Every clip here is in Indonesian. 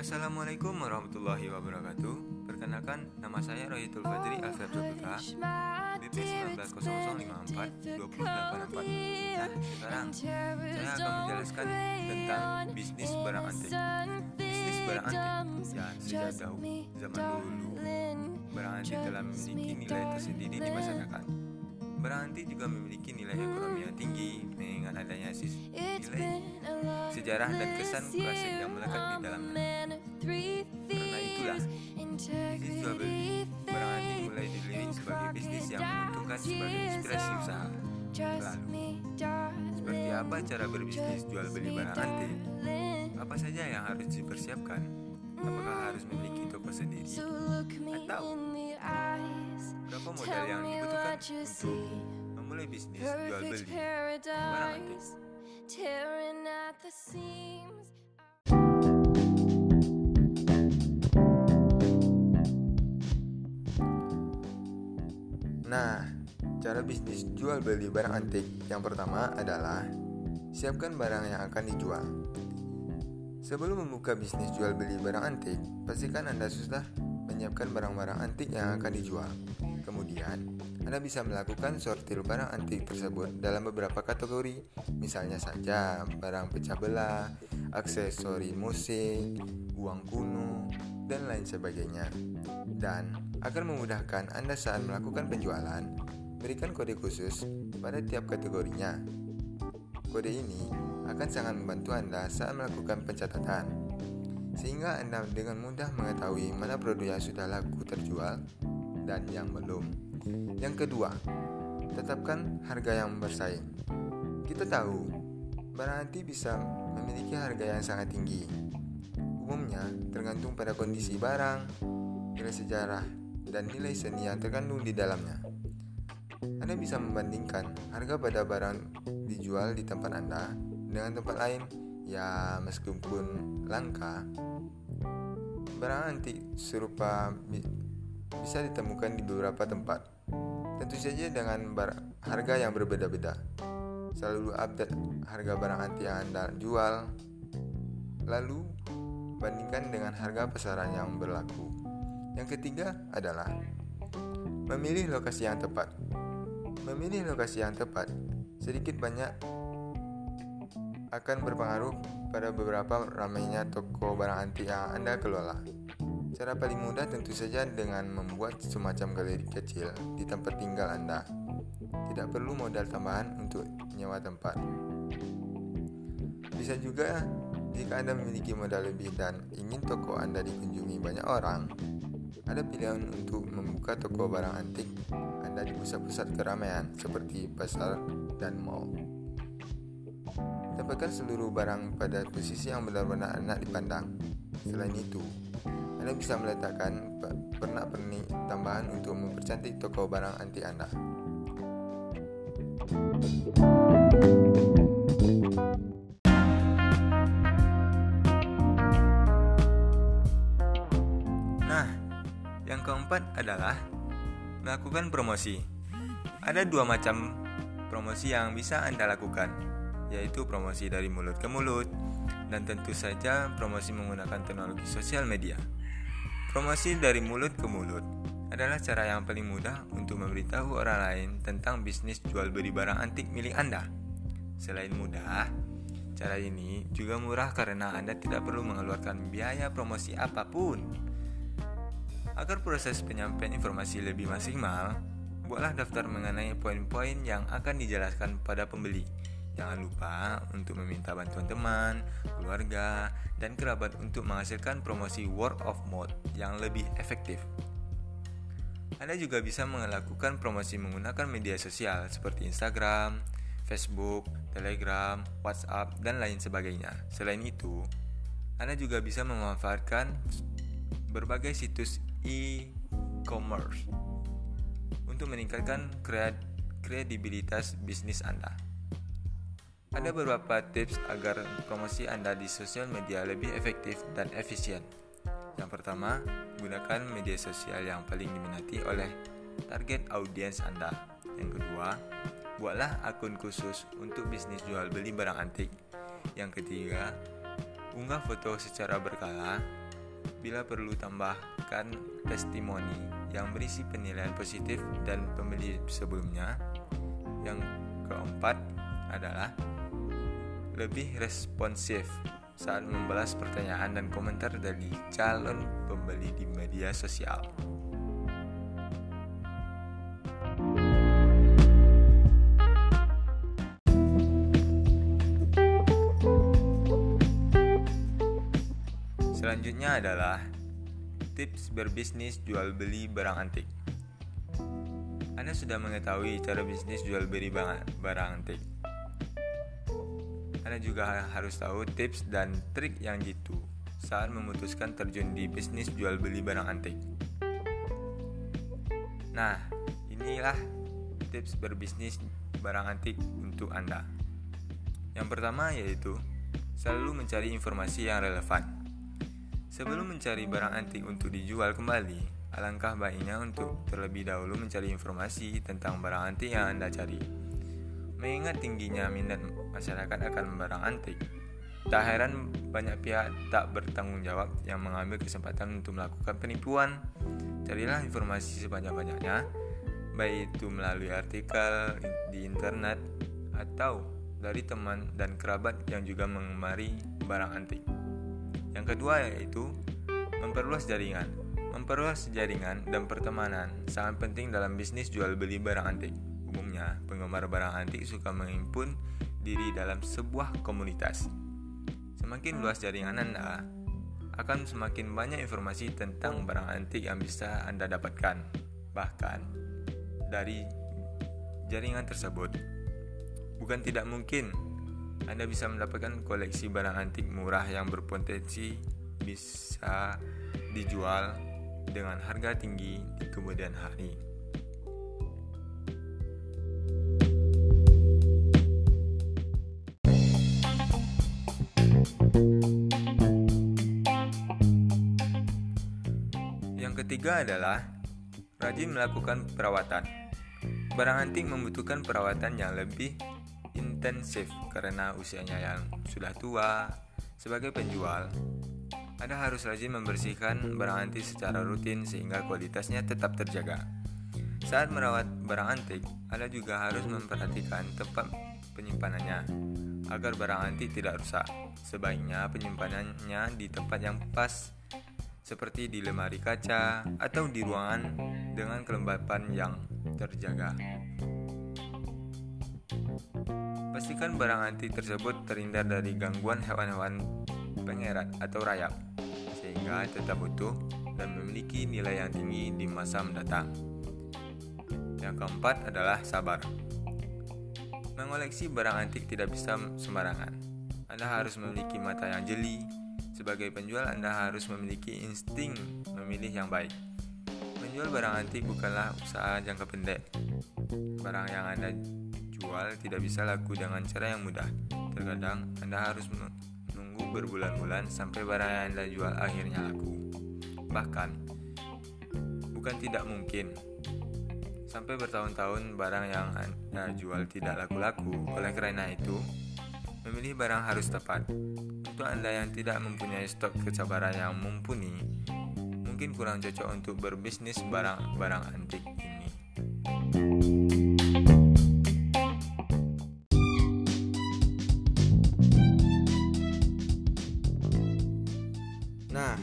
Assalamualaikum warahmatullahi wabarakatuh. Perkenalkan, nama saya Rohitul Fadri Alfred Putra BP 190054 284 Nah, sekarang saya akan menjelaskan tentang bisnis barang antik. Bisnis barang antik Ya, sejak dahulu zaman dulu Barang antik telah memiliki nilai tersendiri di masyarakat Antik juga memiliki nilai ekonomi yang tinggi dengan adanya nilai sejarah dan kesan klasik yang melekat di dalamnya. Karena itulah, bisnis jual beli antik mulai dilirik sebagai bisnis yang menguntungkan sebagai inspirasi usaha. Lalu, seperti apa cara berbisnis jual beli barang antik? Apa saja yang harus dipersiapkan? Apakah harus memiliki toko sendiri? Atau berapa modal yang dibutuhkan untuk memulai bisnis jual beli barang antik? Nah, cara bisnis jual beli barang antik yang pertama adalah siapkan barang yang akan dijual. Sebelum membuka bisnis jual beli barang antik, pastikan Anda sudah menyiapkan barang-barang antik yang akan dijual. Kemudian, Anda bisa melakukan sortir barang antik tersebut dalam beberapa kategori, misalnya saja barang pecah belah, aksesori musik, uang kuno, dan lain sebagainya. Dan agar memudahkan Anda saat melakukan penjualan, berikan kode khusus pada tiap kategorinya. Kode ini akan sangat membantu Anda saat melakukan pencatatan, sehingga Anda dengan mudah mengetahui mana produk yang sudah laku terjual dan yang belum. Yang kedua, tetapkan harga yang bersaing. Kita tahu, barang antik bisa memiliki harga yang sangat tinggi. Umumnya tergantung pada kondisi barang, nilai sejarah, dan nilai seni yang terkandung di dalamnya. Anda bisa membandingkan harga pada barang dijual di tempat Anda dengan tempat lain, ya meskipun langka. Barang antik serupa bisa ditemukan di beberapa tempat. Tentu saja dengan harga yang berbeda-beda. Selalu update harga barang antik yang Anda jual. Lalu bandingkan dengan harga pasaran yang berlaku. Yang ketiga adalah memilih lokasi yang tepat. Memilih lokasi yang tepat sedikit banyak akan berpengaruh pada beberapa ramainya toko barang antik yang Anda kelola. Cara paling mudah tentu saja dengan membuat semacam galeri kecil di tempat tinggal Anda. Tidak perlu modal tambahan untuk nyewa tempat. Bisa juga jika Anda memiliki modal lebih dan ingin toko Anda dikunjungi banyak orang, ada pilihan untuk membuka toko barang antik Anda di pusat-pusat keramaian seperti pasar dan mall. Tempatkan seluruh barang pada posisi yang benar-benar enak dipandang. Selain itu, anda bisa meletakkan pernak-pernik tambahan untuk mempercantik toko barang antik Anda. Nah, yang keempat adalah melakukan promosi. Ada dua macam promosi yang bisa Anda lakukan, yaitu promosi dari mulut ke mulut dan tentu saja promosi menggunakan teknologi sosial media. Promosi dari mulut ke mulut adalah cara yang paling mudah untuk memberitahu orang lain tentang bisnis jual beli barang antik milik Anda. Selain mudah, cara ini juga murah karena Anda tidak perlu mengeluarkan biaya promosi apa pun. Agar proses penyampaian informasi lebih maksimal, buatlah daftar mengenai poin-poin yang akan dijelaskan pada pembeli Jangan lupa untuk meminta bantuan teman, keluarga, dan kerabat untuk menghasilkan promosi word of mouth yang lebih efektif. Anda juga bisa melakukan promosi menggunakan media sosial seperti Instagram, Facebook, Telegram, WhatsApp, dan lain sebagainya. Selain itu, Anda juga bisa memanfaatkan berbagai situs e-commerce untuk meningkatkan kredibilitas bisnis Anda. Ada beberapa tips agar promosi Anda di sosial media lebih efektif dan efisien. Yang pertama, gunakan media sosial yang paling diminati oleh target audiens Anda. Yang kedua, buatlah akun khusus untuk bisnis jual beli barang antik. Yang ketiga, unggah foto secara berkala. bila perlu tambahkan testimoni yang berisi penilaian positif dan pembeli sebelumnya. Yang keempat adalah lebih responsif saat membalas pertanyaan dan komentar dari calon pembeli di media sosial. Selanjutnya adalah tips berbisnis jual beli barang antik. Anda sudah mengetahui cara bisnis jual beli barang antik. Anda juga harus tahu tips dan trik yang jitu saat memutuskan terjun di bisnis jual beli barang antik. Nah, inilah tips berbisnis barang antik untuk Anda. Yang pertama yaitu selalu mencari informasi yang relevan. Sebelum mencari barang antik untuk dijual kembali, alangkah baiknya untuk terlebih dahulu mencari informasi tentang barang antik yang Anda cari. Mengingat tingginya minat masyarakat akan barang antik, tak heran banyak pihak tak bertanggung jawab yang mengambil kesempatan untuk melakukan penipuan. Carilah informasi sebanyak-banyaknya, baik itu melalui artikel di internet atau dari teman dan kerabat yang juga mengemari barang antik. Yang kedua yaitu memperluas jaringan. Memperluas jaringan dan pertemanan sangat penting dalam bisnis jual beli barang antik. Umumnya, penggemar barang antik suka mengimpun diri dalam sebuah komunitas. Semakin luas jaringan Anda, akan semakin banyak informasi tentang barang antik yang bisa Anda dapatkan. Bahkan, dari jaringan tersebut, bukan tidak mungkin anda bisa mendapatkan koleksi barang antik murah yang berpotensi bisa dijual dengan harga tinggi di kemudian hari. Ketiga adalah rajin melakukan perawatan. Barang antik membutuhkan perawatan yang lebih intensif karena usianya yang sudah tua. Sebagai penjual, Anda harus rajin membersihkan barang antik secara rutin sehingga kualitasnya tetap terjaga. Saat merawat barang antik, Anda juga harus memperhatikan tempat penyimpanannya agar barang antik tidak rusak. Sebaiknya penyimpanannya di tempat yang pas seperti di lemari kaca atau di ruangan dengan kelembapan yang terjaga. Pastikan barang antik tersebut terhindar dari gangguan hewan-hewan pengerat atau rayap, sehingga tetap utuh dan memiliki nilai yang tinggi di masa mendatang. Yang keempat adalah sabar. Mengoleksi barang antik tidak bisa sembarangan. Anda harus memiliki mata yang jeli. Sebagai penjual, Anda harus memiliki insting memilih yang baik. Menjual barang antik bukanlah usaha jangka pendek. Barang yang Anda jual tidak bisa laku dengan cara yang mudah. Terkadang Anda harus menunggu berbulan-bulan sampai barang yang Anda jual akhirnya laku. Bahkan, bukan tidak mungkin sampai bertahun-tahun barang yang Anda jual tidak laku-laku. Oleh karena itu, memilih barang harus tepat. Untuk Anda yang tidak mempunyai stok kesabaran yang mumpuni, mungkin kurang cocok untuk berbisnis barang-barang antik ini. Nah,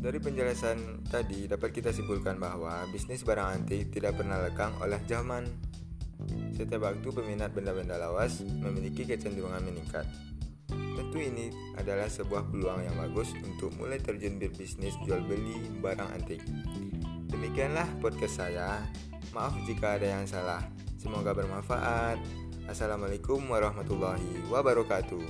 dari penjelasan tadi dapat kita simpulkan bahwa bisnis barang antik tidak pernah lekang oleh zaman. Setiap waktu peminat benda-benda lawas memiliki kecenderungan meningkat. Tentu ini adalah sebuah peluang yang bagus untuk mulai terjun berbisnis jual beli barang antik. Demikianlah podcast saya. Maaf jika ada yang salah. Semoga bermanfaat. Assalamualaikum warahmatullahi wabarakatuh.